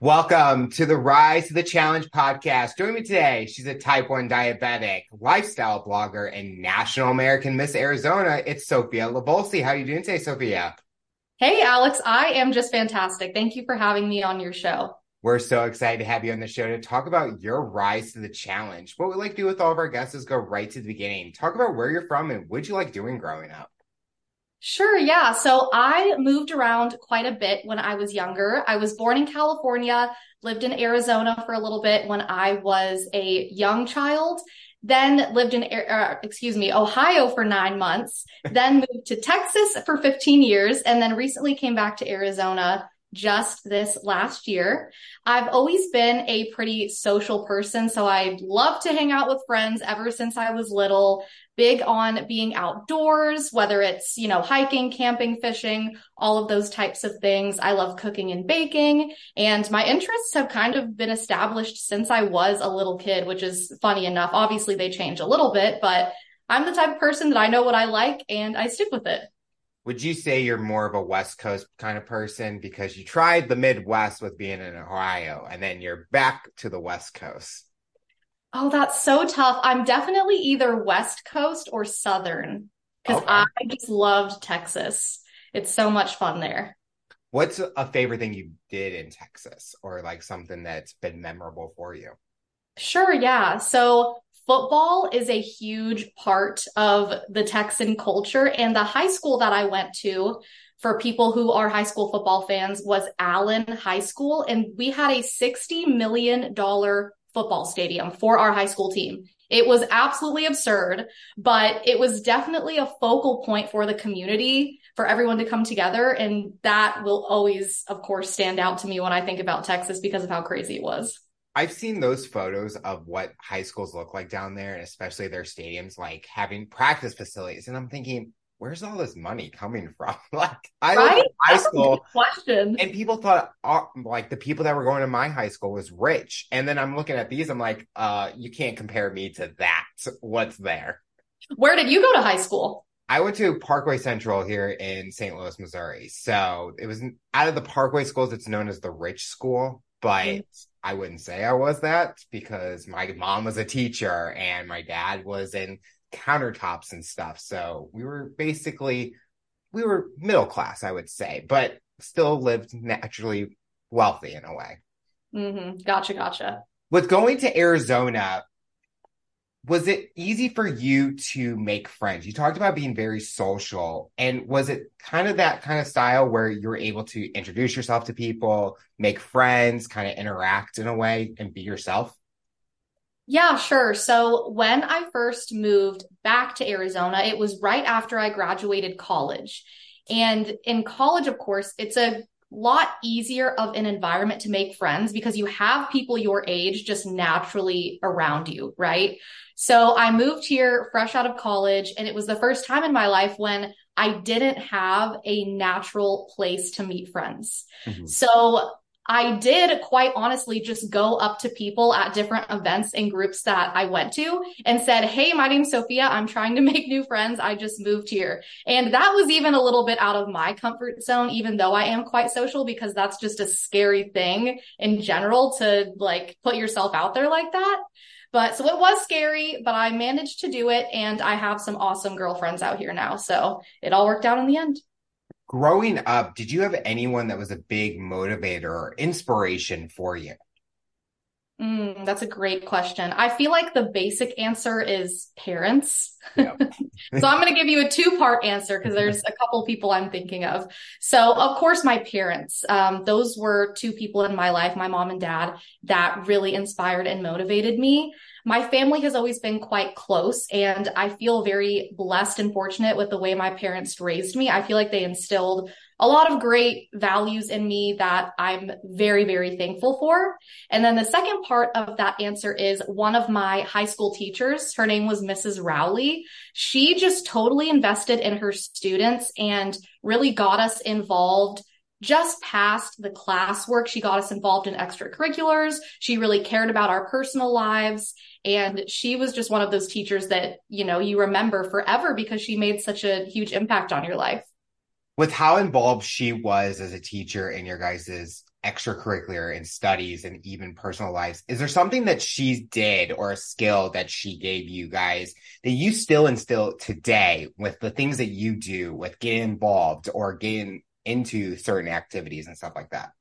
Welcome to the Rise to the Challenge podcast. Joining me today, she's a type 1 diabetic, lifestyle blogger, and National American Miss Arizona. It's Sophia Livolsi. How are you doing today, Sophia? Hey, Alex. I am just fantastic. Thank you for having me on your show. We're so excited to have you on the show to talk about your rise to the challenge. What we like to do with all of our guests is go right to the beginning. Talk about where you're from and what you like doing growing up. Sure, yeah. So I moved around quite a bit when I was younger. I was born in California, lived in Arizona for a little bit when I was a young child, then lived in, uh, excuse me, Ohio for nine months, then moved to Texas for 15 years, and then recently came back to Arizona just this last year. I've always been a pretty social person, so I love to hang out with friends ever since I was little big on being outdoors, whether it's, you know, hiking, camping, fishing, all of those types of things. I love cooking and baking and my interests have kind of been established since I was a little kid, which is funny enough. Obviously they change a little bit, but I'm the type of person that I know what I like and I stick with it. Would you say you're more of a West Coast kind of person because you tried the Midwest with being in Ohio and then you're back to the West Coast? Oh, that's so tough. I'm definitely either West Coast or Southern because okay. I just loved Texas. It's so much fun there. What's a favorite thing you did in Texas or like something that's been memorable for you? Sure, yeah. So football is a huge part of the Texan culture and the high school that I went to for people who are high school football fans was Allen High School and we had a 60 million dollar football stadium for our high school team. It was absolutely absurd, but it was definitely a focal point for the community for everyone to come together. And that will always, of course, stand out to me when I think about Texas because of how crazy it was. I've seen those photos of what high schools look like down there, and especially their stadiums, like having practice facilities. And I'm thinking, where's all this money coming from? like I right? went to high That's school question. and people thought uh, like the people that were going to my high school was rich. And then I'm looking at these, I'm like, uh, you can't compare me to that. What's there? Where did you go to high school? I went to Parkway Central here in St. Louis, Missouri. So it was out of the Parkway schools, it's known as the rich school, but mm. I wouldn't say I was that because my mom was a teacher and my dad was in countertops and stuff. So we were basically we were middle class, I would say, but still lived naturally wealthy in a way. Mm-hmm. Gotcha, gotcha. With going to Arizona, was it easy for you to make friends? You talked about being very social, and was it kind of that kind of style where you were able to introduce yourself to people, make friends, kind of interact in a way, and be yourself? Yeah, sure. So when I first moved back to Arizona, it was right after I graduated college. And in college, of course, it's a lot easier of an environment to make friends because you have people your age just naturally around you, right? So I moved here fresh out of college and it was the first time in my life when I didn't have a natural place to meet friends. Mm-hmm. So I did quite honestly just go up to people at different events and groups that I went to and said, Hey, my name's Sophia. I'm trying to make new friends. I just moved here. And that was even a little bit out of my comfort zone, even though I am quite social because that's just a scary thing in general to like put yourself out there like that. But so it was scary, but I managed to do it and I have some awesome girlfriends out here now. So it all worked out in the end growing up, did you have anyone that was a big motivator or inspiration for you? Mm, that's a great question. I feel like the basic answer is parents. Yep. so I'm going to give you a two part answer because there's a couple people I'm thinking of. So of course, my parents, um, those were two people in my life, my mom and dad that really inspired and motivated me my family has always been quite close and I feel very blessed and fortunate with the way my parents raised me. I feel like they instilled a lot of great values in me that I'm very, very thankful for. And then the second part of that answer is one of my high school teachers. Her name was Mrs. Rowley. She just totally invested in her students and really got us involved just past the classwork. She got us involved in extracurriculars. She really cared about our personal lives. And she was just one of those teachers that, you know, you remember forever because she made such a huge impact on your life. With how involved she was as a teacher in your guys's extracurricular and studies and even personal lives, is there something that she did or a skill that she gave you guys that you still instill today with the things that you do with getting involved or getting into certain activities and stuff like that?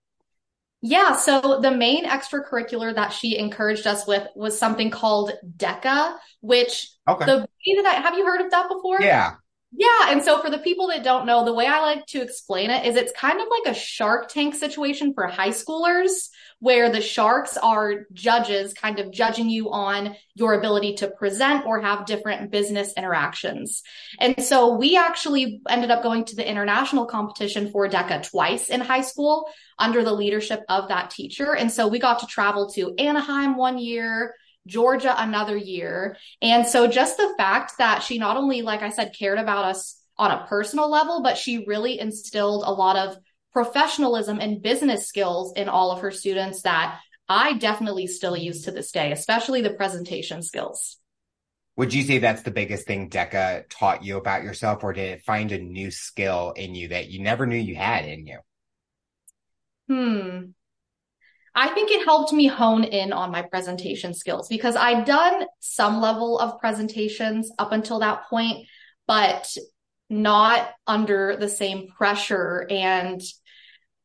Yeah, so the main extracurricular that she encouraged us with was something called DECA, which okay. the way that I have you heard of that before? Yeah. Yeah. And so for the people that don't know, the way I like to explain it is it's kind of like a shark tank situation for high schoolers where the sharks are judges kind of judging you on your ability to present or have different business interactions. And so we actually ended up going to the international competition for DECA twice in high school under the leadership of that teacher. And so we got to travel to Anaheim one year, Georgia another year. And so just the fact that she not only, like I said, cared about us on a personal level, but she really instilled a lot of professionalism and business skills in all of her students that I definitely still use to this day, especially the presentation skills. Would you say that's the biggest thing DECA taught you about yourself, or did it find a new skill in you that you never knew you had in you? Hmm. I think it helped me hone in on my presentation skills because I'd done some level of presentations up until that point, but not under the same pressure and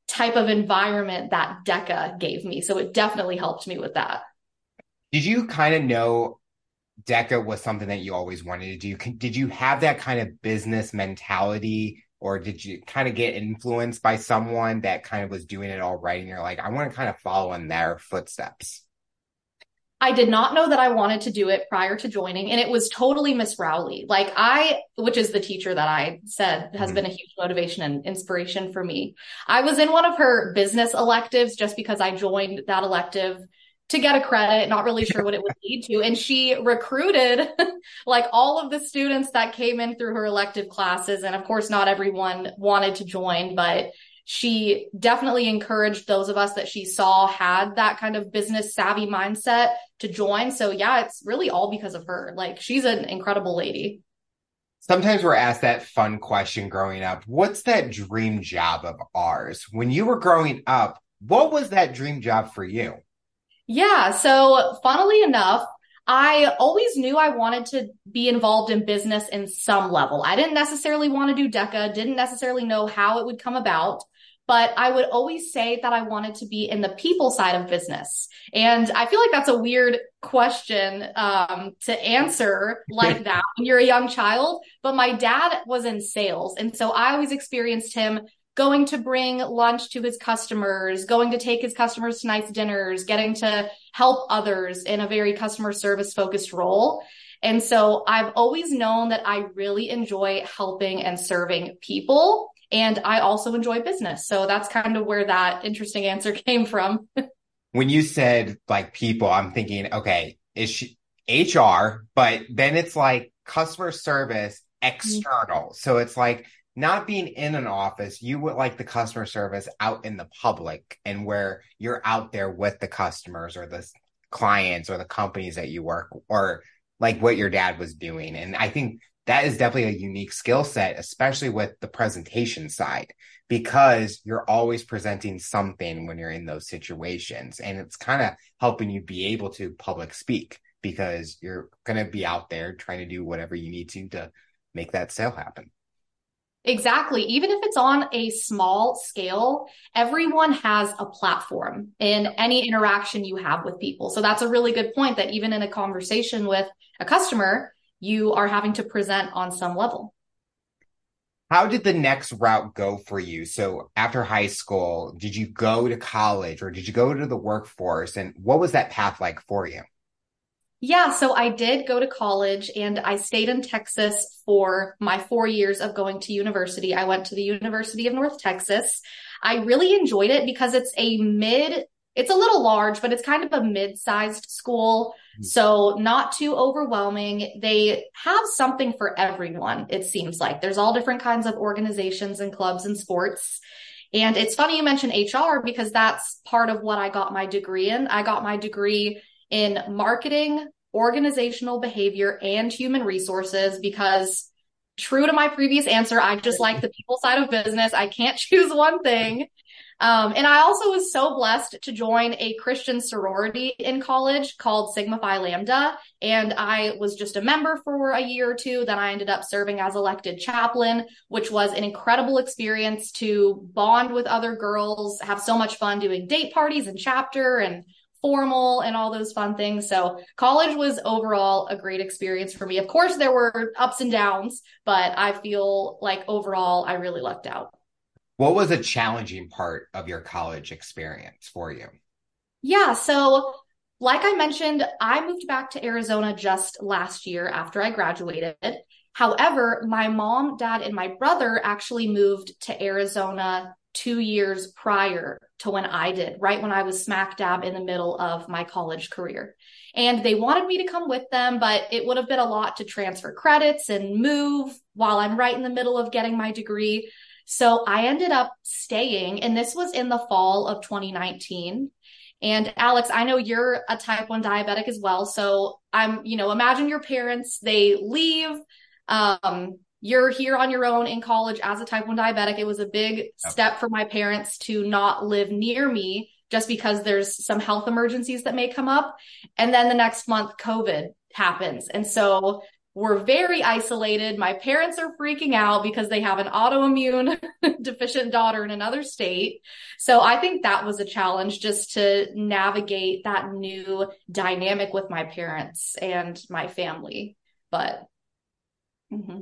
type of environment that DECA gave me. So it definitely helped me with that. Did you kind of know DECA was something that you always wanted to do? Did you have that kind of business mentality or did you kind of get influenced by someone that kind of was doing it all right and you're like i want to kind of follow in their footsteps i did not know that i wanted to do it prior to joining and it was totally miss rowley like i which is the teacher that i said has mm-hmm. been a huge motivation and inspiration for me i was in one of her business electives just because i joined that elective to get a credit, not really sure what it would lead to. And she recruited like all of the students that came in through her elective classes. And of course, not everyone wanted to join, but she definitely encouraged those of us that she saw had that kind of business savvy mindset to join. So yeah, it's really all because of her. Like she's an incredible lady. Sometimes we're asked that fun question growing up. What's that dream job of ours? When you were growing up, what was that dream job for you? Yeah. So funnily enough, I always knew I wanted to be involved in business in some level. I didn't necessarily want to do DECA, didn't necessarily know how it would come about, but I would always say that I wanted to be in the people side of business. And I feel like that's a weird question um, to answer like that when you're a young child. But my dad was in sales. And so I always experienced him going to bring lunch to his customers, going to take his customers to nice dinners, getting to help others in a very customer service focused role. And so I've always known that I really enjoy helping and serving people. And I also enjoy business. So that's kind of where that interesting answer came from. when you said like people, I'm thinking, okay, is she HR, but then it's like customer service external. Mm-hmm. So it's like not being in an office, you would like the customer service out in the public and where you're out there with the customers or the clients or the companies that you work or like what your dad was doing. And I think that is definitely a unique skill set, especially with the presentation side, because you're always presenting something when you're in those situations. And it's kind of helping you be able to public speak because you're going to be out there trying to do whatever you need to to make that sale happen. Exactly. Even if it's on a small scale, everyone has a platform in any interaction you have with people. So that's a really good point that even in a conversation with a customer, you are having to present on some level. How did the next route go for you? So after high school, did you go to college or did you go to the workforce? And what was that path like for you? Yeah, so I did go to college and I stayed in Texas for my four years of going to university. I went to the University of North Texas. I really enjoyed it because it's a mid, it's a little large, but it's kind of a mid sized school. Mm-hmm. So not too overwhelming. They have something for everyone, it seems like. There's all different kinds of organizations and clubs and sports. And it's funny you mentioned HR because that's part of what I got my degree in. I got my degree in marketing, organizational behavior, and human resources because true to my previous answer, I just like the people side of business. I can't choose one thing. Um, and I also was so blessed to join a Christian sorority in college called Sigma Phi Lambda. And I was just a member for a year or two. Then I ended up serving as elected chaplain, which was an incredible experience to bond with other girls, have so much fun doing date parties and chapter and formal and all those fun things. So college was overall a great experience for me. Of course, there were ups and downs, but I feel like overall I really lucked out. What was a challenging part of your college experience for you? Yeah. So, like I mentioned, I moved back to Arizona just last year after I graduated. However, my mom, dad, and my brother actually moved to Arizona two years prior to when I did, right when I was smack dab in the middle of my college career. And they wanted me to come with them, but it would have been a lot to transfer credits and move while I'm right in the middle of getting my degree. So I ended up staying, and this was in the fall of 2019. And Alex, I know you're a type 1 diabetic as well. So I'm, you know, imagine your parents, they leave. Um, you're here on your own in college as a type 1 diabetic. It was a big step for my parents to not live near me just because there's some health emergencies that may come up. And then the next month, COVID happens. And so we're very isolated. My parents are freaking out because they have an autoimmune deficient daughter in another state. So I think that was a challenge just to navigate that new dynamic with my parents and my family. But mm-hmm.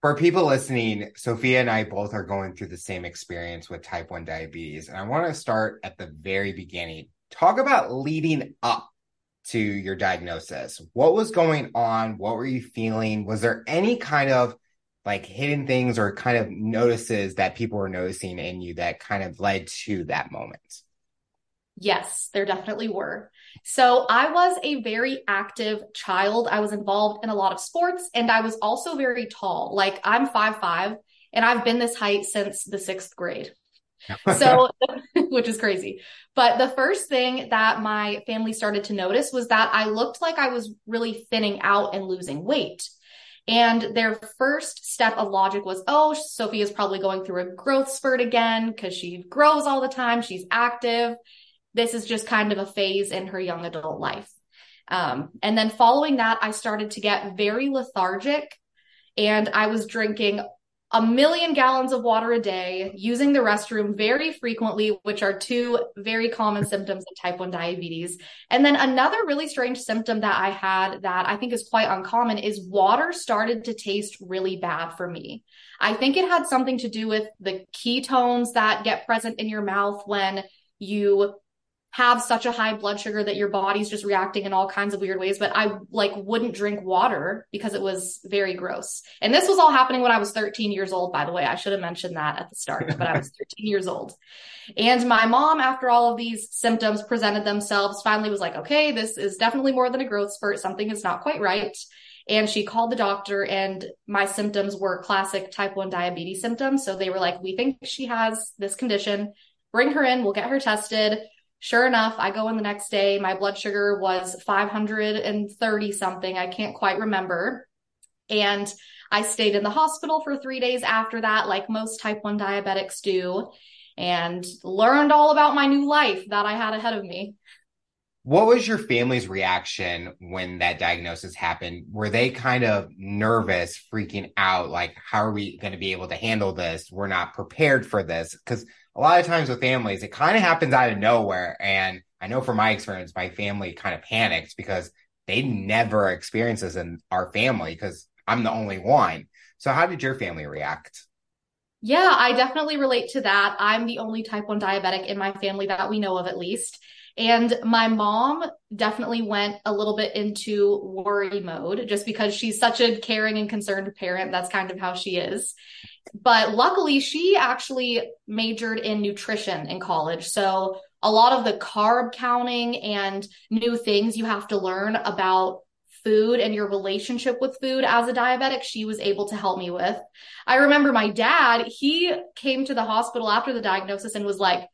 for people listening, Sophia and I both are going through the same experience with type 1 diabetes. And I want to start at the very beginning. Talk about leading up to your diagnosis. What was going on? What were you feeling? Was there any kind of like hidden things or kind of notices that people were noticing in you that kind of led to that moment? Yes, there definitely were. So I was a very active child. I was involved in a lot of sports and I was also very tall. Like I'm five five, and I've been this height since the sixth grade. so, which is crazy. But the first thing that my family started to notice was that I looked like I was really thinning out and losing weight. And their first step of logic was, oh, Sophie is probably going through a growth spurt again because she grows all the time. She's active. This is just kind of a phase in her young adult life. Um, and then following that, I started to get very lethargic and I was drinking a million gallons of water a day, using the restroom very frequently, which are two very common symptoms of type 1 diabetes. And then another really strange symptom that I had that I think is quite uncommon is water started to taste really bad for me. I think it had something to do with the ketones that get present in your mouth when you have such a high blood sugar that your body's just reacting in all kinds of weird ways. But I like wouldn't drink water because it was very gross. And this was all happening when I was 13 years old, by the way. I should have mentioned that at the start, but I was 13 years old. And my mom, after all of these symptoms presented themselves, finally was like, okay, this is definitely more than a growth spurt. Something is not quite right. And she called the doctor, and my symptoms were classic type 1 diabetes symptoms. So they were like, we think she has this condition. Bring her in, we'll get her tested Sure enough, I go in the next day. My blood sugar was 530 something. I can't quite remember. And I stayed in the hospital for three days after that, like most type 1 diabetics do, and learned all about my new life that I had ahead of me. What was your family's reaction when that diagnosis happened? Were they kind of nervous, freaking out? Like, how are we going to be able to handle this? We're not prepared for this. Because a lot of times with families, it kind of happens out of nowhere. And I know from my experience, my family kind of panicked because they never experienced this in our family because I'm the only one. So how did your family react? Yeah, I definitely relate to that. I'm the only type 1 diabetic in my family that we know of, at least. And my mom definitely went a little bit into worry mode just because she's such a caring and concerned parent. That's kind of how she is. But luckily, she actually majored in nutrition in college. So a lot of the carb counting and new things you have to learn about food and your relationship with food as a diabetic, she was able to help me with. I remember my dad, he came to the hospital after the diagnosis and was like,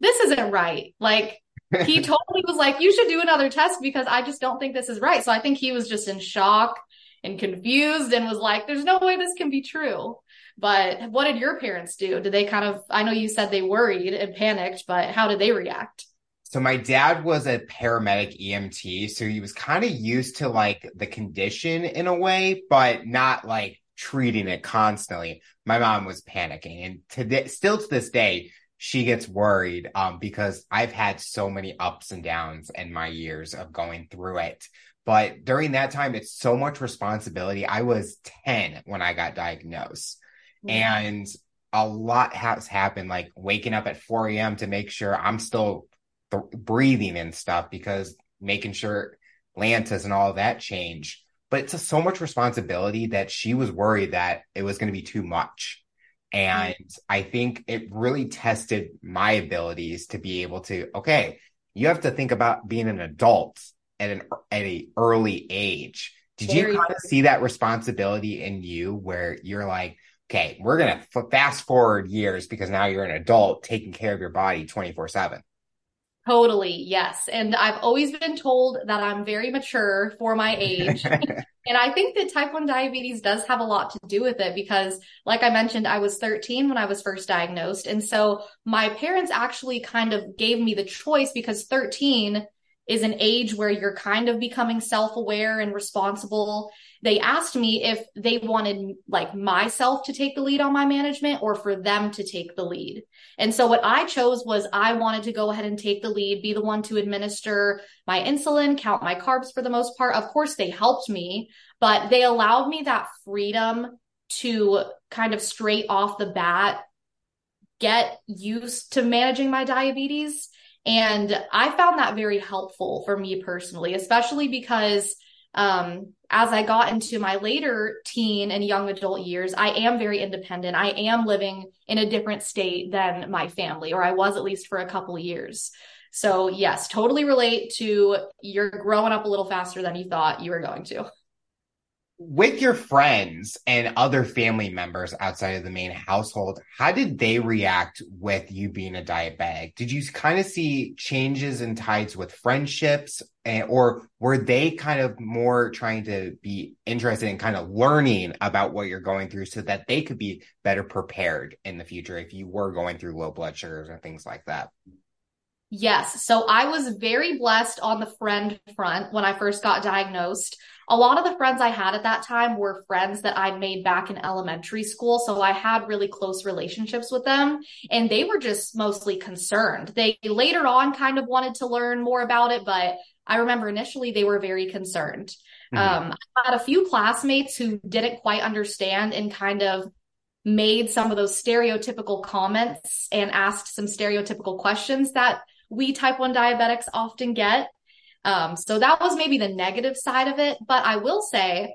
this isn't right. Like, he totally was like, you should do another test because I just don't think this is right. So I think he was just in shock and confused and was like, there's no way this can be true. But what did your parents do? Did they kind of, I know you said they worried and panicked, but how did they react? So my dad was a paramedic EMT, so he was kind of used to like the condition in a way, but not like treating it constantly. My mom was panicking, and today, still to this day, she gets worried um, because I've had so many ups and downs in my years of going through it. But during that time, it's so much responsibility. I was 10 when I got diagnosed, and a lot has happened, like waking up at 4 a.m. to make sure I'm still th- breathing and stuff because making sure Lantus and all that change. But it's so much responsibility that she was worried that it was going to be too much. And. I think it really tested my abilities to be able to, okay, you have to think about being an adult at an at a early age. Did Very you kind of see that responsibility in you where you're like, okay, we're going to f- fast forward years because now you're an adult taking care of your body 24 seven. Totally, yes. And I've always been told that I'm very mature for my age. and I think that type 1 diabetes does have a lot to do with it because, like I mentioned, I was 13 when I was first diagnosed. And so my parents actually kind of gave me the choice because 13 is an age where you're kind of becoming self aware and responsible they asked me if they wanted like myself to take the lead on my management or for them to take the lead. And so what I chose was I wanted to go ahead and take the lead, be the one to administer my insulin, count my carbs for the most part. Of course, they helped me, but they allowed me that freedom to kind of straight off the bat get used to managing my diabetes. And I found that very helpful for me personally, especially because um, as I got into my later teen and young adult years, I am very independent. I am living in a different state than my family, or I was at least for a couple years. So, yes, totally relate to you're growing up a little faster than you thought you were going to with your friends and other family members outside of the main household, how did they react with you being a diabetic? Did you kind of see changes in tides with friendships, and, or were they kind of more trying to be interested in kind of learning about what you're going through so that they could be better prepared in the future if you were going through low blood sugars and things like that? Yes. So I was very blessed on the friend front when I first got diagnosed a lot of the friends I had at that time were friends that I made back in elementary school. So I had really close relationships with them and they were just mostly concerned. They later on kind of wanted to learn more about it, but I remember initially they were very concerned. Mm-hmm. Um, I had a few classmates who didn't quite understand and kind of made some of those stereotypical comments and asked some stereotypical questions that we type 1 diabetics often get. Um, so that was maybe the negative side of it. But I will say,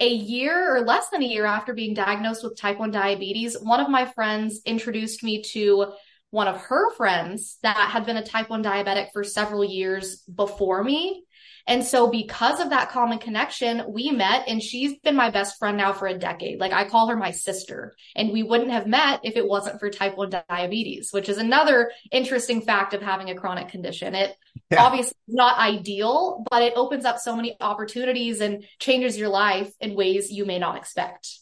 a year or less than a year after being diagnosed with type 1 diabetes, one of my friends introduced me to one of her friends that had been a type 1 diabetic for several years before me. And so because of that common connection, we met and she's been my best friend now for a decade. Like I call her my sister and we wouldn't have met if it wasn't for type 1 diabetes, which is another interesting fact of having a chronic condition. It yeah. obviously is not ideal, but it opens up so many opportunities and changes your life in ways you may not expect.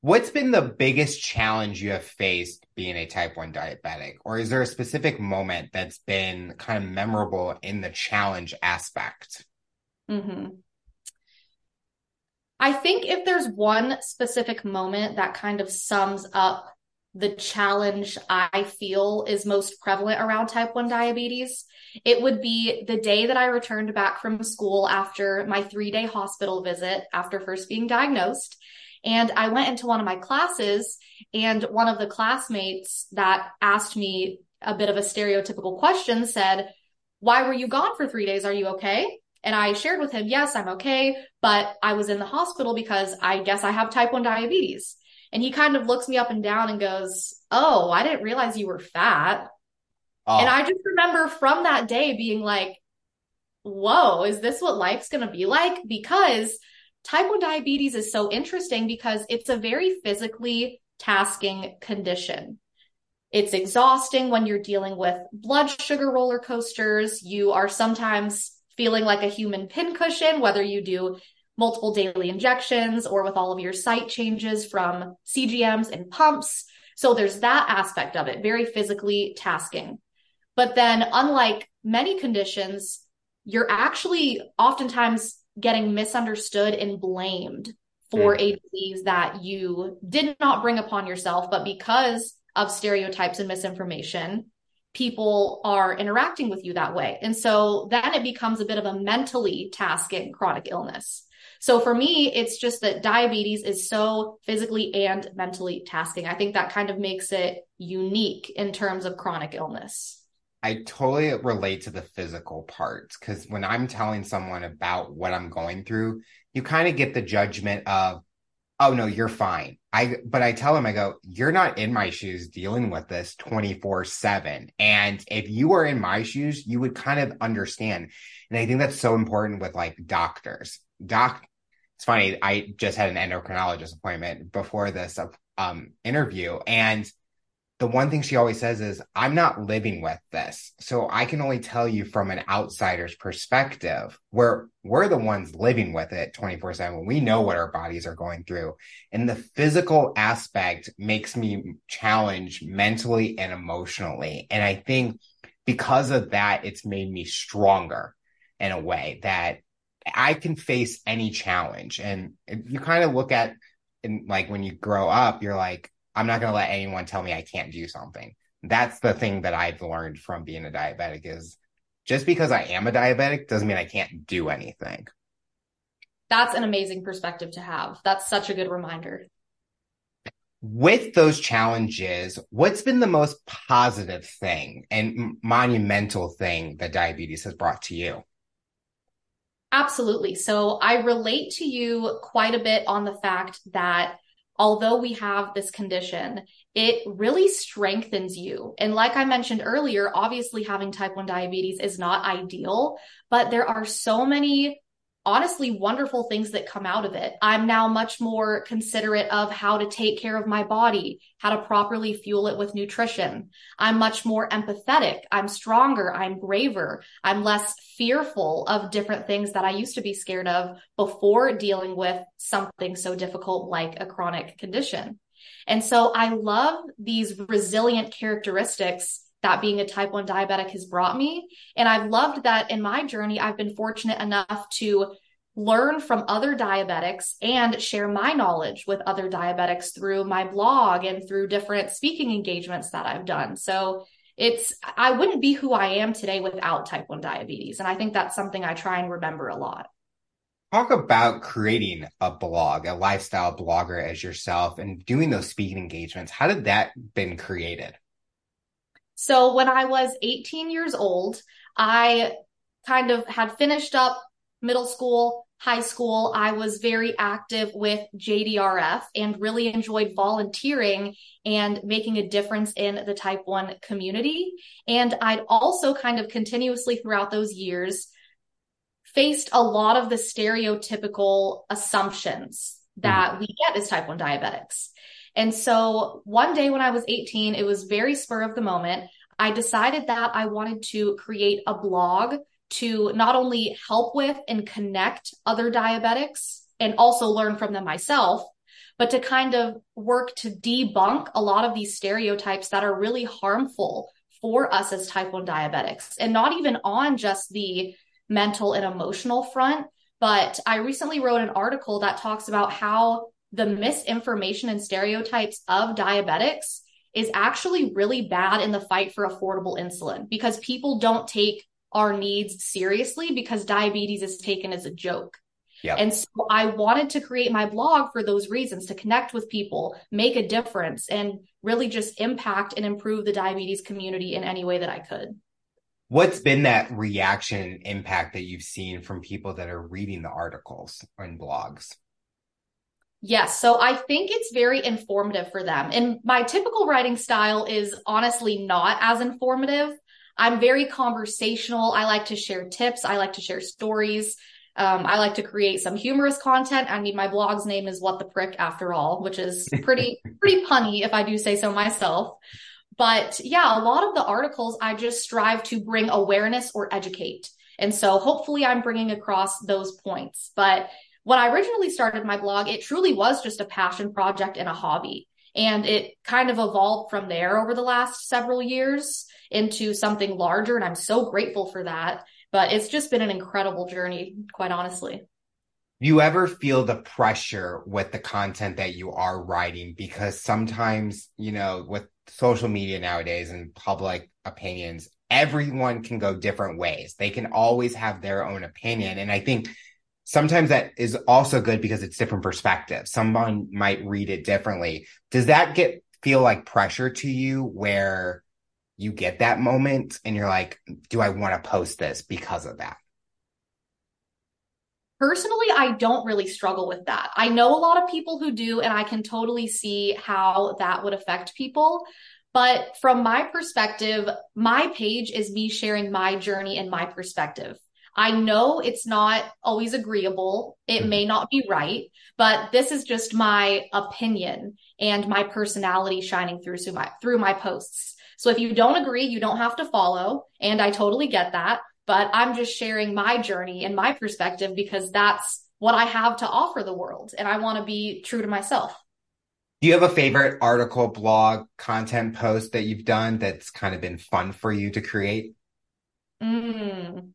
What's been the biggest challenge you have faced being a type 1 diabetic? Or is there a specific moment that's been kind of memorable in the challenge aspect? Mm-hmm. I think if there's one specific moment that kind of sums up the challenge I feel is most prevalent around type 1 diabetes, it would be the day that I returned back from school after my three day hospital visit after first being diagnosed. And I went into one of my classes and one of the classmates that asked me a bit of a stereotypical question said, why were you gone for three days? Are you okay? And I shared with him, yes, I'm okay, but I was in the hospital because I guess I have type 1 diabetes. And he kind of looks me up and down and goes, Oh, I didn't realize you were fat. Oh. And I just remember from that day being like, Whoa, is this what life's going to be like? Because type 1 diabetes is so interesting because it's a very physically tasking condition. It's exhausting when you're dealing with blood sugar roller coasters. You are sometimes feeling like a human pincushion, whether you do multiple daily injections or with all of your site changes from CGMs and pumps. So there's that aspect of it, very physically tasking. But then, unlike many conditions, you're actually oftentimes getting misunderstood and blamed for mm. a disease that you did not bring upon yourself, but because of stereotypes and misinformation, people are interacting with you that way. And so then it becomes a bit of a mentally tasking chronic illness. So for me, it's just that diabetes is so physically and mentally tasking. I think that kind of makes it unique in terms of chronic illness. I totally relate to the physical parts because when I'm telling someone about what I'm going through, you kind of get the judgment of, oh no, you're fine. I but I tell them, I go, you're not in my shoes dealing with this 24-7. And if you were in my shoes, you would kind of understand. And I think that's so important with like doctors. Doc it's funny, I just had an endocrinologist appointment before this um interview and the one thing she always says is, I'm not living with this. So I can only tell you from an outsider's perspective where we're the ones living with it 24 seven. We know what our bodies are going through. And the physical aspect makes me challenge mentally and emotionally. And I think because of that, it's made me stronger in a way that I can face any challenge. And you kind of look at, and like when you grow up, you're like, I'm not going to let anyone tell me I can't do something. That's the thing that I've learned from being a diabetic is just because I am a diabetic doesn't mean I can't do anything. That's an amazing perspective to have. That's such a good reminder. With those challenges, what's been the most positive thing and monumental thing that diabetes has brought to you? Absolutely. So I relate to you quite a bit on the fact that although we have this condition, it really strengthens you. And like I mentioned earlier, obviously having type 1 diabetes is not ideal, but there are so many honestly wonderful things that come out of it. I'm now much more considerate of how to take care of my body, how to properly fuel it with nutrition. I'm much more empathetic. I'm stronger. I'm braver. I'm less fearful of different things that I used to be scared of before dealing with something so difficult like a chronic condition. And so I love these resilient characteristics that being a type 1 diabetic has brought me. And I've loved that in my journey, I've been fortunate enough to learn from other diabetics and share my knowledge with other diabetics through my blog and through different speaking engagements that I've done. So it's, I wouldn't be who I am today without type 1 diabetes. And I think that's something I try and remember a lot. Talk about creating a blog, a lifestyle blogger as yourself and doing those speaking engagements. How did that been created? So when I was 18 years old, I kind of had finished up middle school, high school. I was very active with JDRF and really enjoyed volunteering and making a difference in the type 1 community. And I'd also kind of continuously throughout those years faced a lot of the stereotypical assumptions that mm. we get as type 1 diabetics. And so one day when I was 18, it was very spur of the moment. I decided that I wanted to create a blog to not only help with and connect other diabetics and also learn from them myself, but to kind of work to debunk a lot of these stereotypes that are really harmful for us as type 1 diabetics and not even on just the mental and emotional front. But I recently wrote an article that talks about how the misinformation and stereotypes of diabetics is actually really bad in the fight for affordable insulin because people don't take our needs seriously because diabetes is taken as a joke. Yep. And so I wanted to create my blog for those reasons to connect with people, make a difference, and really just impact and improve the diabetes community in any way that I could. What's been that reaction and impact that you've seen from people that are reading the articles and blogs? Yes. So I think it's very informative for them. And my typical writing style is honestly not as informative. I'm very conversational. I like to share tips. I like to share stories. Um, I like to create some humorous content. I mean, my blog's name is What the Prick after all, which is pretty, pretty punny if I do say so myself. But yeah, a lot of the articles I just strive to bring awareness or educate. And so hopefully I'm bringing across those points. But when I originally started my blog, it truly was just a passion project and a hobby. And it kind of evolved from there over the last several years into something larger. And I'm so grateful for that. But it's just been an incredible journey, quite honestly. Do you ever feel the pressure with the content that you are writing? Because sometimes, you know, with social media nowadays and public opinions, everyone can go different ways. They can always have their own opinion. And I think sometimes that is also good because it's different perspectives. Someone might read it differently. Does that get feel like pressure to you where you get that moment and you're like, do I want to post this because of that? Personally, I don't really struggle with that. I know a lot of people who do, and I can totally see how that would affect people. But from my perspective, my page is me sharing my journey and my perspective. I know it's not always agreeable. It may mm-hmm. not be right, but this is just my opinion and my personality shining through through my through my posts. So if you don't agree, you don't have to follow, and I totally get that, but I'm just sharing my journey and my perspective because that's what I have to offer the world and I want to be true to myself. Do you have a favorite article, blog, content post that you've done that's kind of been fun for you to create? Mm.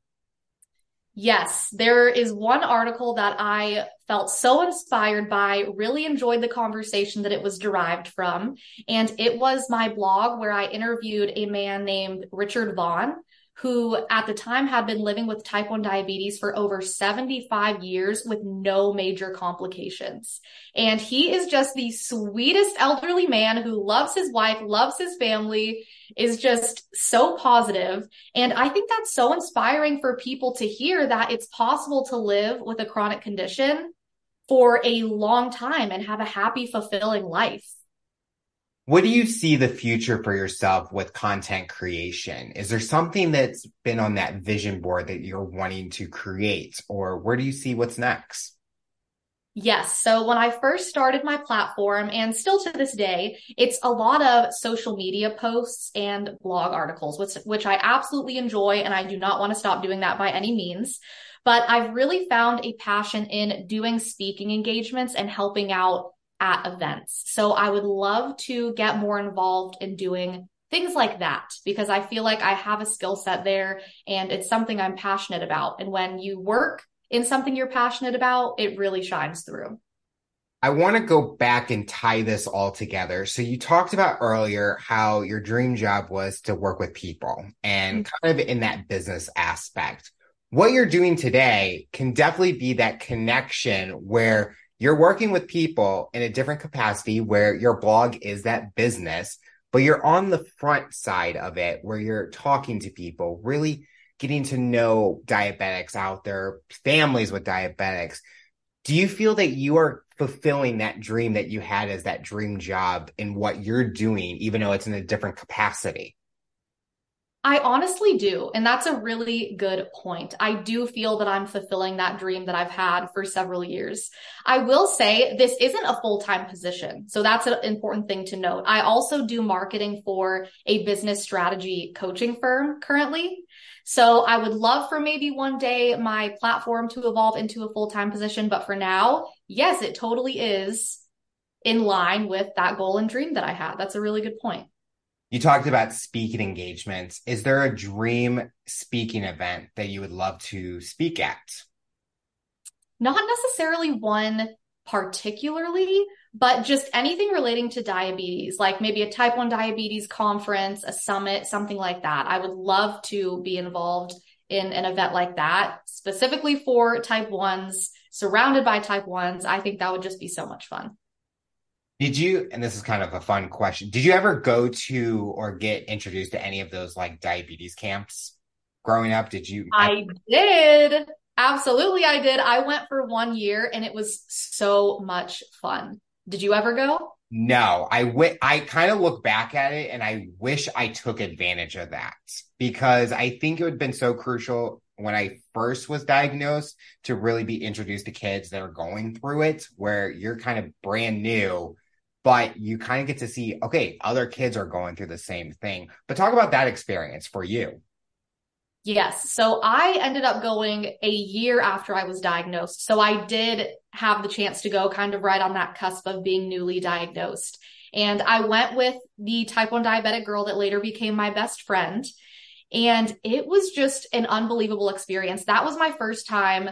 Yes, there is one article that I felt so inspired by, really enjoyed the conversation that it was derived from. And it was my blog where I interviewed a man named Richard Vaughn, who at the time had been living with type 1 diabetes for over 75 years with no major complications. And he is just the sweetest elderly man who loves his wife, loves his family, is just so positive. And I think that's so inspiring for people to hear that it's possible to live with a chronic condition for a long time and have a happy, fulfilling life. What do you see the future for yourself with content creation? Is there something that's been on that vision board that you're wanting to create, or where do you see what's next? Yes. So when I first started my platform and still to this day, it's a lot of social media posts and blog articles, which, which I absolutely enjoy. And I do not want to stop doing that by any means. But I've really found a passion in doing speaking engagements and helping out at events. So I would love to get more involved in doing things like that because I feel like I have a skill set there and it's something I'm passionate about. And when you work in something you're passionate about, it really shines through. I want to go back and tie this all together. So you talked about earlier how your dream job was to work with people and mm-hmm. kind of in that business aspect. What you're doing today can definitely be that connection where you're working with people in a different capacity where your blog is that business, but you're on the front side of it where you're talking to people, really getting to know diabetics out there, families with diabetics. Do you feel that you are fulfilling that dream that you had as that dream job in what you're doing, even though it's in a different capacity? I honestly do. And that's a really good point. I do feel that I'm fulfilling that dream that I've had for several years. I will say this isn't a full time position. So that's an important thing to note. I also do marketing for a business strategy coaching firm currently. So I would love for maybe one day my platform to evolve into a full time position. But for now, yes, it totally is in line with that goal and dream that I had. That's a really good point. You talked about speaking engagements. Is there a dream speaking event that you would love to speak at? Not necessarily one particularly, but just anything relating to diabetes, like maybe a type 1 diabetes conference, a summit, something like that. I would love to be involved in an event like that, specifically for type 1s, surrounded by type 1s. I think that would just be so much fun. Did you, and this is kind of a fun question, did you ever go to or get introduced to any of those like diabetes camps growing up? Did you? I did. Absolutely, I did. I went for one year and it was so much fun. Did you ever go? No, I w- I kind of look back at it and I wish I took advantage of that because I think it would have been so crucial when I first was diagnosed to really be introduced to kids that are going through it where you're kind of brand new but you kind of get to see, okay, other kids are going through the same thing. But talk about that experience for you. Yes. So I ended up going a year after I was diagnosed. So I did have the chance to go kind of right on that cusp of being newly diagnosed. And I went with the type 1 diabetic girl that later became my best friend. And it was just an unbelievable experience. That was my first time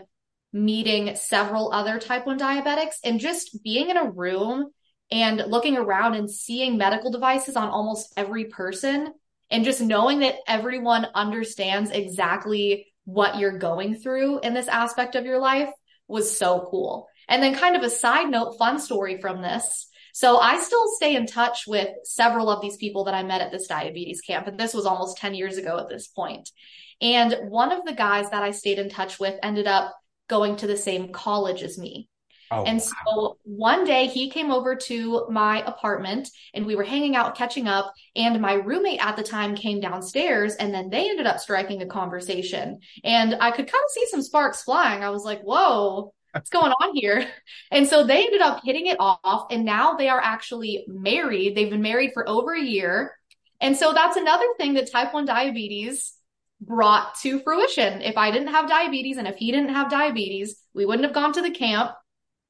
meeting several other type 1 diabetics and just being in a room and looking around and seeing medical devices on almost every person and just knowing that everyone understands exactly what you're going through in this aspect of your life was so cool. And then kind of a side note, fun story from this. So I still stay in touch with several of these people that I met at this diabetes camp. And this was almost 10 years ago at this point. And one of the guys that I stayed in touch with ended up going to the same college as me. Oh, and so wow. one day he came over to my apartment and we were hanging out, catching up. And my roommate at the time came downstairs and then they ended up striking a conversation. And I could kind of see some sparks flying. I was like, whoa, what's going on here? And so they ended up hitting it off. And now they are actually married. They've been married for over a year. And so that's another thing that type 1 diabetes brought to fruition. If I didn't have diabetes and if he didn't have diabetes, we wouldn't have gone to the camp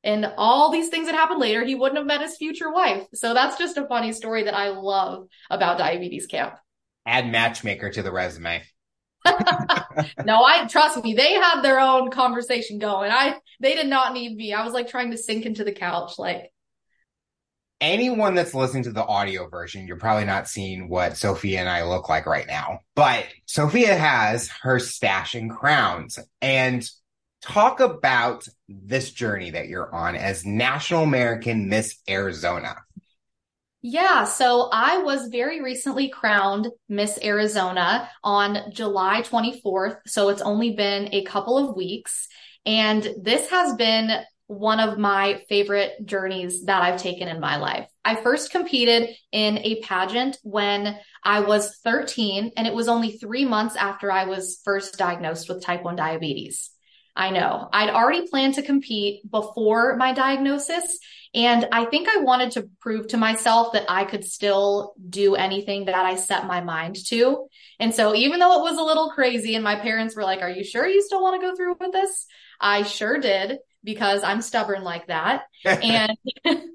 and all these things that happened later, he wouldn't have met his future wife. So that's just a funny story that I love about diabetes camp. Add matchmaker to the resume. no, I trust me. They had their own conversation going. I they did not need me. I was like trying to sink into the couch. Like anyone that's listening to the audio version, you're probably not seeing what Sophia and I look like right now. But Sophia has her stash and crowns. And talk about this journey that you're on as National American Miss Arizona. Yeah, so I was very recently crowned Miss Arizona on July 24th. So it's only been a couple of weeks. And this has been one of my favorite journeys that I've taken in my life. I first competed in a pageant when I was 13, and it was only three months after I was first diagnosed with type 1 diabetes. I know. I'd already planned to compete before my diagnosis. And I think I wanted to prove to myself that I could still do anything that I set my mind to. And so even though it was a little crazy and my parents were like, are you sure you still want to go through with this? I sure did because I'm stubborn like that. And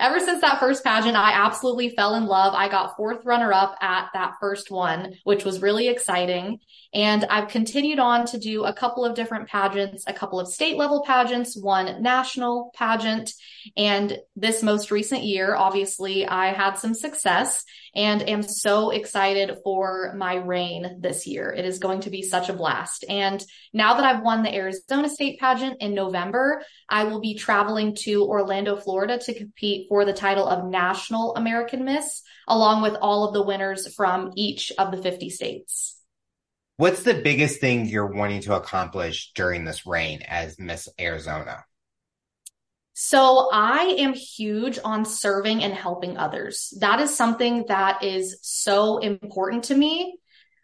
ever since that first pageant, I absolutely fell in love. I got fourth runner up at that first one, which was really exciting. And I've continued on to do a couple of different pageants, a couple of state level pageants, one national pageant. And this most recent year, obviously I had some success and am so excited for my reign this year. It is going to be such a blast. And now that I've won the Arizona State pageant in November, I will be traveling to Orlando, Florida to compete for the title of National American Miss, along with all of the winners from each of the 50 states. What's the biggest thing you're wanting to accomplish during this reign as Miss Arizona? So I am huge on serving and helping others. That is something that is so important to me.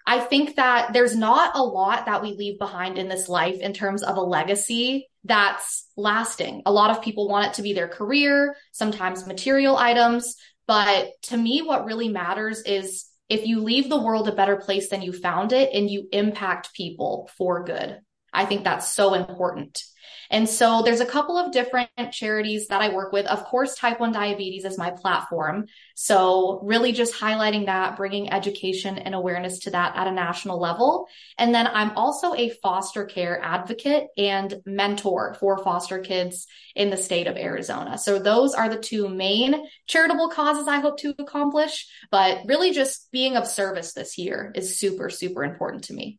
I think that there's not a lot that we leave behind in this life in terms of a legacy that's lasting. A lot of people want it to be their career, sometimes material items. But to me, what really matters is if you leave the world a better place than you found it and you impact people for good. I think that's so important. And so there's a couple of different charities that I work with. Of course, type 1 diabetes is my platform. So really just highlighting that, bringing education and awareness to that at a national level. And then I'm also a foster care advocate and mentor for foster kids in the state of Arizona. So those are the two main charitable causes I hope to accomplish, but really just being of service this year is super, super important to me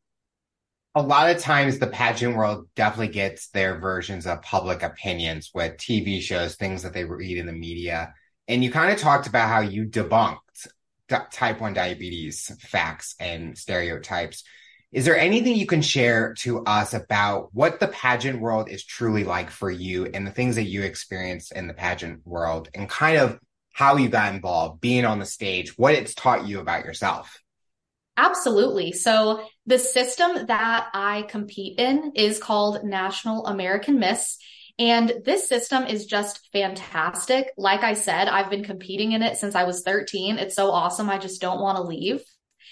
a lot of times the pageant world definitely gets their versions of public opinions with TV shows, things that they read in the media. And you kind of talked about how you debunked type 1 diabetes facts and stereotypes. Is there anything you can share to us about what the pageant world is truly like for you and the things that you experienced in the pageant world and kind of how you got involved, being on the stage, what it's taught you about yourself? Absolutely. So the system that I compete in is called National American Miss. And this system is just fantastic. Like I said, I've been competing in it since I was 13. It's so awesome. I just don't want to leave.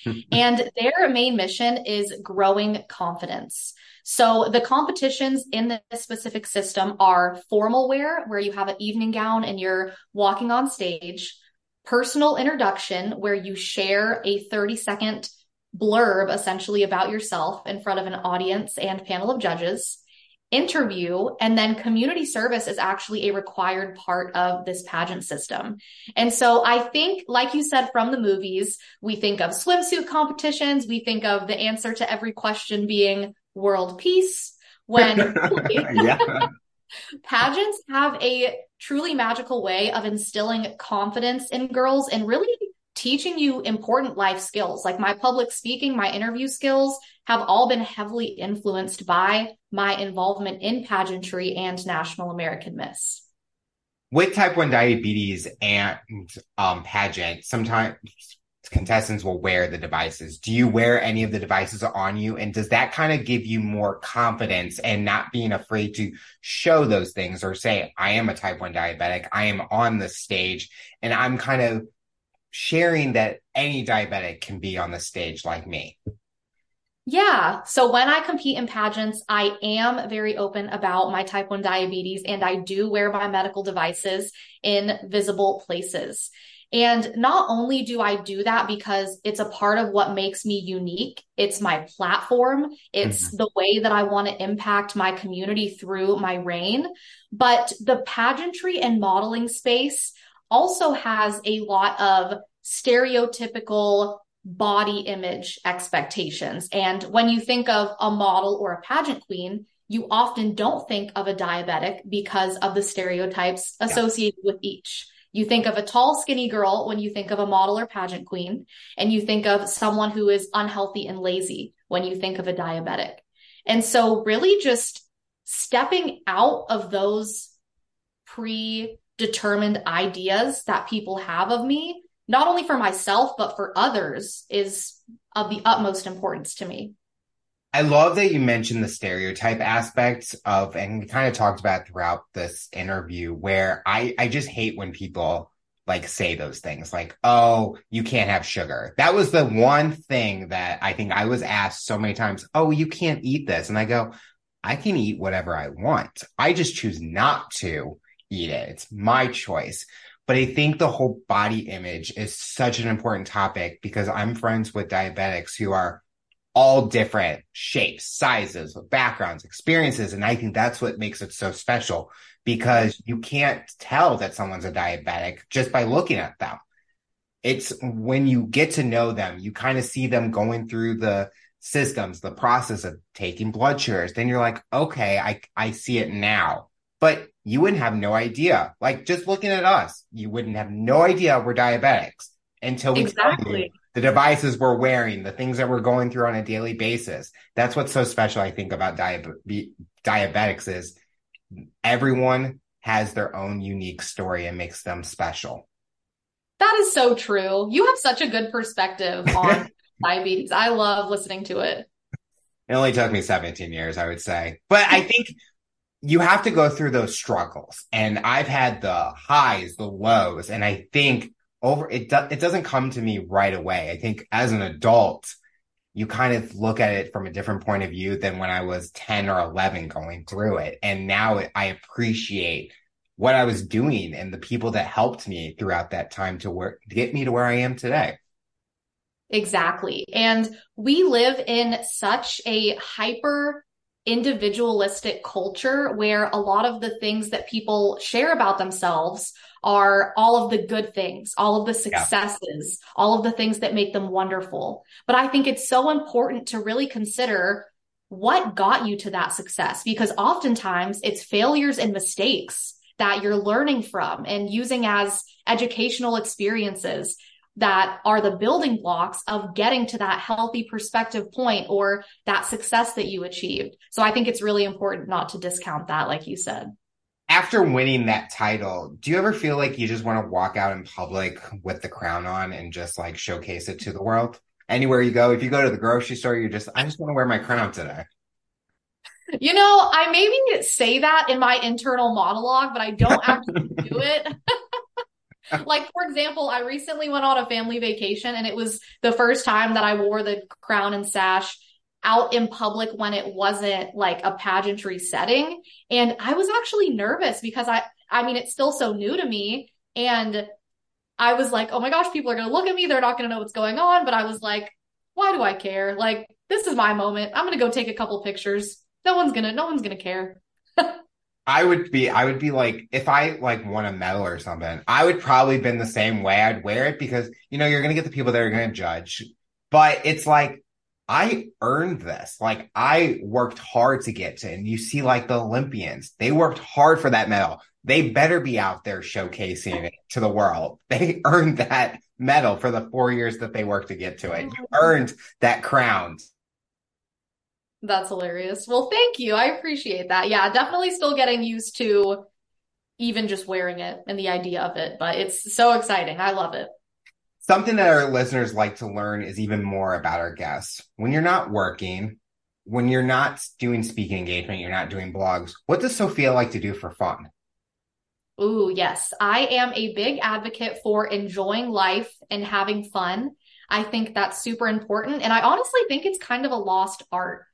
and their main mission is growing confidence. So the competitions in this specific system are formal wear, where you have an evening gown and you're walking on stage, personal introduction, where you share a 30 second blurb essentially about yourself in front of an audience and panel of judges interview and then community service is actually a required part of this pageant system. And so I think, like you said, from the movies, we think of swimsuit competitions. We think of the answer to every question being world peace when pageants have a truly magical way of instilling confidence in girls and really teaching you important life skills. Like my public speaking, my interview skills have all been heavily influenced by my involvement in pageantry and National American Miss. With type 1 diabetes and um, pageant, sometimes contestants will wear the devices. Do you wear any of the devices on you? And does that kind of give you more confidence and not being afraid to show those things or say, I am a type 1 diabetic, I am on the stage, and I'm kind of sharing that any diabetic can be on the stage like me? Yeah. So when I compete in pageants, I am very open about my type 1 diabetes and I do wear my medical devices in visible places. And not only do I do that because it's a part of what makes me unique, it's my platform, it's mm-hmm. the way that I want to impact my community through my reign, but the pageantry and modeling space also has a lot of stereotypical body image expectations. And when you think of a model or a pageant queen, you often don't think of a diabetic because of the stereotypes associated yeah. with each. You think of a tall, skinny girl when you think of a model or pageant queen, and you think of someone who is unhealthy and lazy when you think of a diabetic. And so, really, just stepping out of those predetermined ideas that people have of me not only for myself, but for others is of the utmost importance to me. I love that you mentioned the stereotype aspects of, and we kind of talked about throughout this interview where I, I just hate when people like say those things like, oh, you can't have sugar. That was the one thing that I think I was asked so many times, oh, you can't eat this. And I go, I can eat whatever I want. I just choose not to eat it. It's my choice. But I think the whole body image is such an important topic because I'm friends with diabetics who are all different shapes, sizes, backgrounds, experiences. And I think that's what makes it so special because you can't tell that someone's a diabetic just by looking at them. It's when you get to know them, you kind of see them going through the systems, the process of taking blood sugars. Then you're like, okay, I, I see it now. But you wouldn't have no idea. Like just looking at us, you wouldn't have no idea we're diabetics until we exactly. the devices we're wearing, the things that we're going through on a daily basis. That's what's so special, I think, about diabe- diabetics is everyone has their own unique story and makes them special. That is so true. You have such a good perspective on diabetes. I love listening to it. It only took me 17 years, I would say. But I think you have to go through those struggles. And I've had the highs, the lows, and I think over it, do, it doesn't come to me right away. I think as an adult, you kind of look at it from a different point of view than when I was 10 or 11 going through it. And now I appreciate what I was doing and the people that helped me throughout that time to work to get me to where I am today. Exactly. And we live in such a hyper individualistic culture where a lot of the things that people share about themselves are all of the good things, all of the successes, yeah. all of the things that make them wonderful. But I think it's so important to really consider what got you to that success because oftentimes it's failures and mistakes that you're learning from and using as educational experiences that are the building blocks of getting to that healthy perspective point or that success that you achieved. So I think it's really important not to discount that, like you said. After winning that title, do you ever feel like you just want to walk out in public with the crown on and just like showcase it to the world? Anywhere you go, if you go to the grocery store, you're just, I just want to wear my crown today. You know, I maybe say that in my internal monologue, but I don't actually do it. like, for example, I recently went on a family vacation and it was the first time that I wore the crown and sash out in public when it wasn't like a pageantry setting. And I was actually nervous because I, I mean, it's still so new to me. And I was like, oh my gosh, people are going to look at me. They're not going to know what's going on. But I was like, why do I care? Like, this is my moment. I'm going to go take a couple pictures. No one's going to, no one's going to care. I would be, I would be like, if I like won a medal or something, I would probably been the same way. I'd wear it because, you know, you're going to get the people that are going to judge. But it's like, I earned this. Like I worked hard to get to, and you see like the Olympians, they worked hard for that medal. They better be out there showcasing it to the world. They earned that medal for the four years that they worked to get to it. You mm-hmm. earned that crown. That's hilarious. Well, thank you. I appreciate that. Yeah, definitely still getting used to even just wearing it and the idea of it, but it's so exciting. I love it. Something that our listeners like to learn is even more about our guests. When you're not working, when you're not doing speaking engagement, you're not doing blogs, what does Sophia like to do for fun? Ooh, yes. I am a big advocate for enjoying life and having fun. I think that's super important. And I honestly think it's kind of a lost art.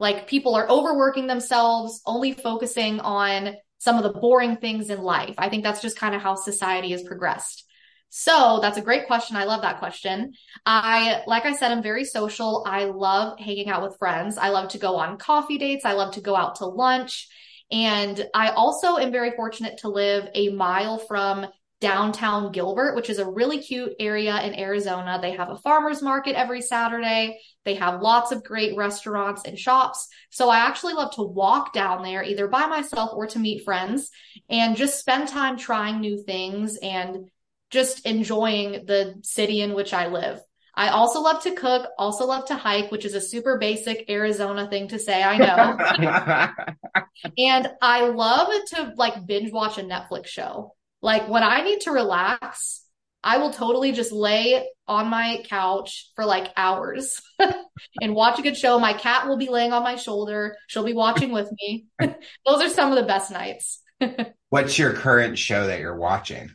Like people are overworking themselves, only focusing on some of the boring things in life. I think that's just kind of how society has progressed. So that's a great question. I love that question. I, like I said, I'm very social. I love hanging out with friends. I love to go on coffee dates. I love to go out to lunch. And I also am very fortunate to live a mile from downtown Gilbert, which is a really cute area in Arizona. They have a farmer's market every Saturday. They have lots of great restaurants and shops. So I actually love to walk down there either by myself or to meet friends and just spend time trying new things and just enjoying the city in which I live. I also love to cook, also love to hike, which is a super basic Arizona thing to say, I know. and I love to like binge watch a Netflix show. Like when I need to relax, I will totally just lay on my couch for like hours and watch a good show. My cat will be laying on my shoulder. She'll be watching with me. Those are some of the best nights. What's your current show that you're watching?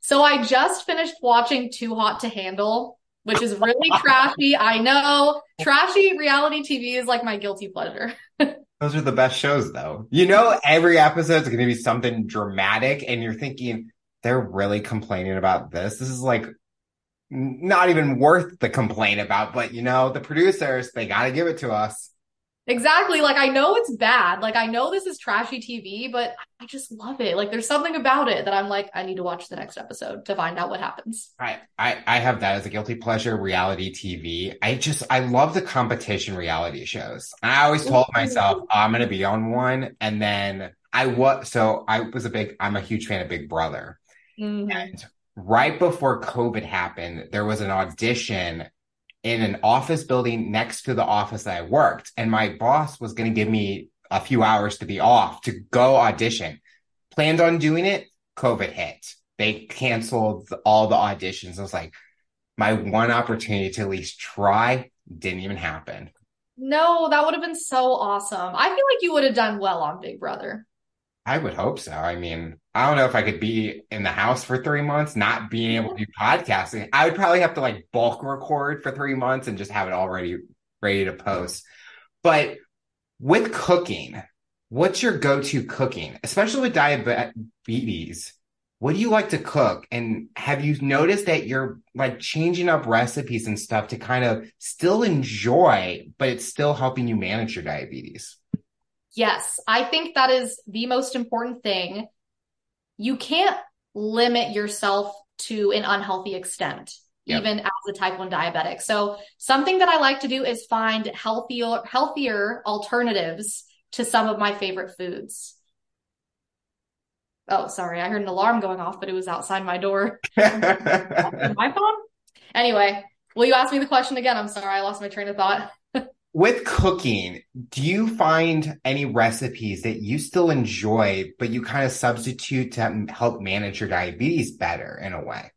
So I just finished watching Too Hot to Handle, which is really trashy. I know trashy reality TV is like my guilty pleasure. Those are the best shows though. You know, every episode is going to be something dramatic and you're thinking they're really complaining about this. This is like not even worth the complaint about, but you know, the producers, they got to give it to us. Exactly. Like I know it's bad. Like I know this is trashy TV, but I just love it. Like there's something about it that I'm like, I need to watch the next episode to find out what happens. I, I, I have that as a guilty pleasure reality TV. I just I love the competition reality shows. I always told myself oh, I'm gonna be on one, and then I was so I was a big I'm a huge fan of Big Brother. Mm-hmm. And right before COVID happened, there was an audition in an office building next to the office that I worked. And my boss was going to give me a few hours to be off to go audition. Planned on doing it. COVID hit. They canceled all the auditions. I was like, my one opportunity to at least try didn't even happen. No, that would have been so awesome. I feel like you would have done well on Big Brother. I would hope so. I mean, I don't know if I could be in the house for three months, not being able to do podcasting. I would probably have to like bulk record for three months and just have it already ready to post. But with cooking, what's your go-to cooking, especially with diabetes? What do you like to cook? And have you noticed that you're like changing up recipes and stuff to kind of still enjoy, but it's still helping you manage your diabetes? Yes, I think that is the most important thing. You can't limit yourself to an unhealthy extent, yep. even as a type 1 diabetic. So something that I like to do is find healthier, healthier alternatives to some of my favorite foods. Oh, sorry. I heard an alarm going off, but it was outside my door. my phone? Anyway, will you ask me the question again? I'm sorry. I lost my train of thought with cooking, do you find any recipes that you still enjoy, but you kind of substitute to help manage your diabetes better in a way?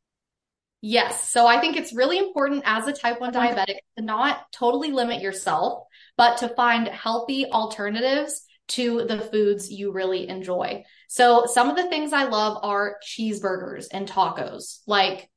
Yes. So I think it's really important as a type 1 mm-hmm. diabetic to not totally limit yourself, but to find healthy alternatives to the foods you really enjoy. So some of the things I love are cheeseburgers and tacos. Like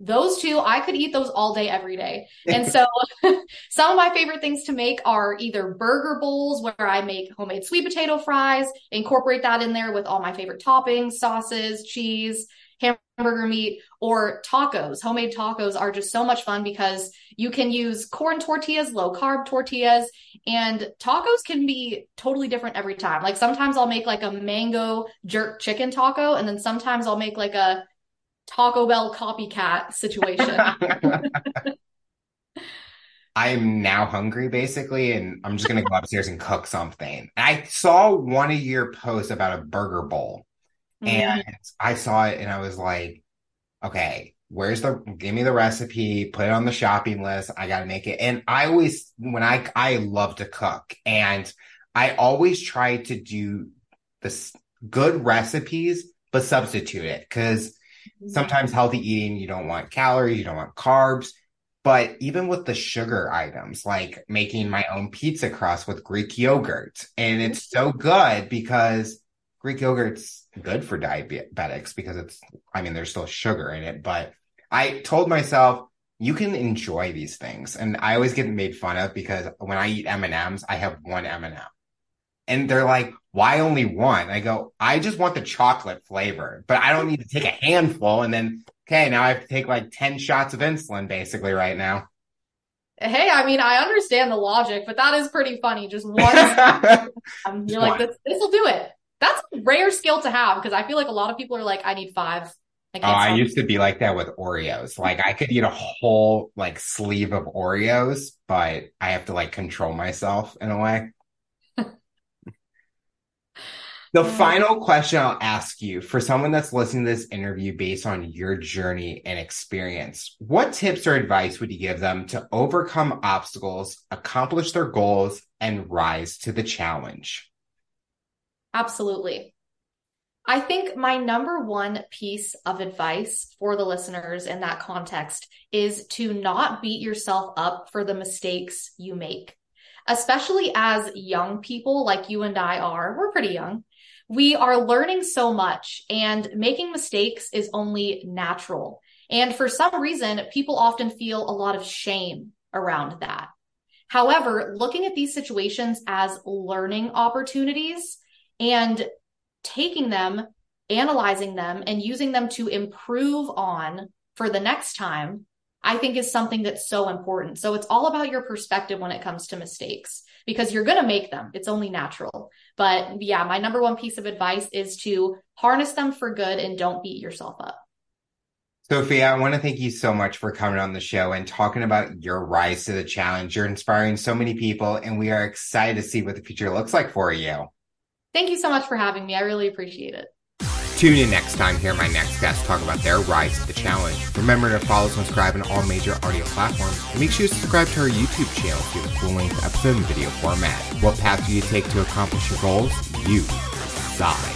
those two, I could eat those all day, every day. And so some of my favorite things to make are either burger bowls where I make homemade sweet potato fries, incorporate that in there with all my favorite toppings, sauces, cheese, hamburger meat, or tacos. Homemade tacos are just so much fun because you can use corn tortillas, low carb tortillas, and tacos can be totally different every time. Like sometimes I'll make like a mango jerk chicken taco, and then sometimes I'll make like a Taco Bell copycat situation. I'm now hungry basically, and I'm just gonna go upstairs and cook something. I saw one of your posts about a burger bowl, mm-hmm. and I saw it and I was like, okay, where's the give me the recipe, put it on the shopping list. I gotta make it. And I always when I I love to cook, and I always try to do this good recipes, but substitute it because Sometimes healthy eating, you don't want calories, you don't want carbs. But even with the sugar items, like making my own pizza crust with Greek yogurt, and it's so good because Greek yogurt's good for diabetics because it's, I mean, there's still sugar in it. But I told myself, you can enjoy these things. And I always get made fun of because when I eat M&Ms, I have one M&M. And they're like, why only one? I go, I just want the chocolate flavor, but I don't need to take a handful and then, okay, now I have to take like 10 shots of insulin basically right now. Hey, I mean, I understand the logic, but that is pretty funny. Just one. um, you're like, this will do it. That's a rare skill to have because I feel like a lot of people are like, I need five. I oh, I used to be like that with Oreos. Like I could eat a whole like sleeve of Oreos, but I have to like control myself in a way. The final question I'll ask you for someone that's listening to this interview based on your journey and experience, what tips or advice would you give them to overcome obstacles, accomplish their goals, and rise to the challenge? Absolutely. I think my number one piece of advice for the listeners in that context is to not beat yourself up for the mistakes you make, especially as young people like you and I are. We're pretty young we are learning so much and making mistakes is only natural. And for some reason, people often feel a lot of shame around that. However, looking at these situations as learning opportunities and taking them, analyzing them, and using them to improve on for the next time, I think is something that's so important. So it's all about your perspective when it comes to mistakes because you're going to make them. It's only natural. But yeah, my number one piece of advice is to harness them for good and don't beat yourself up. Sophia, I want to thank you so much for coming on the show and talking about your rise to the challenge. You're inspiring so many people, and we are excited to see what the future looks like for you. Thank you so much for having me. I really appreciate it. Tune in next time, hear my next guest talk about their rise to the challenge. Remember to follow, subscribe on all major audio platforms, and make sure to subscribe to our YouTube channel to get a full-length episode video format. What path do you take to accomplish your goals? You decide.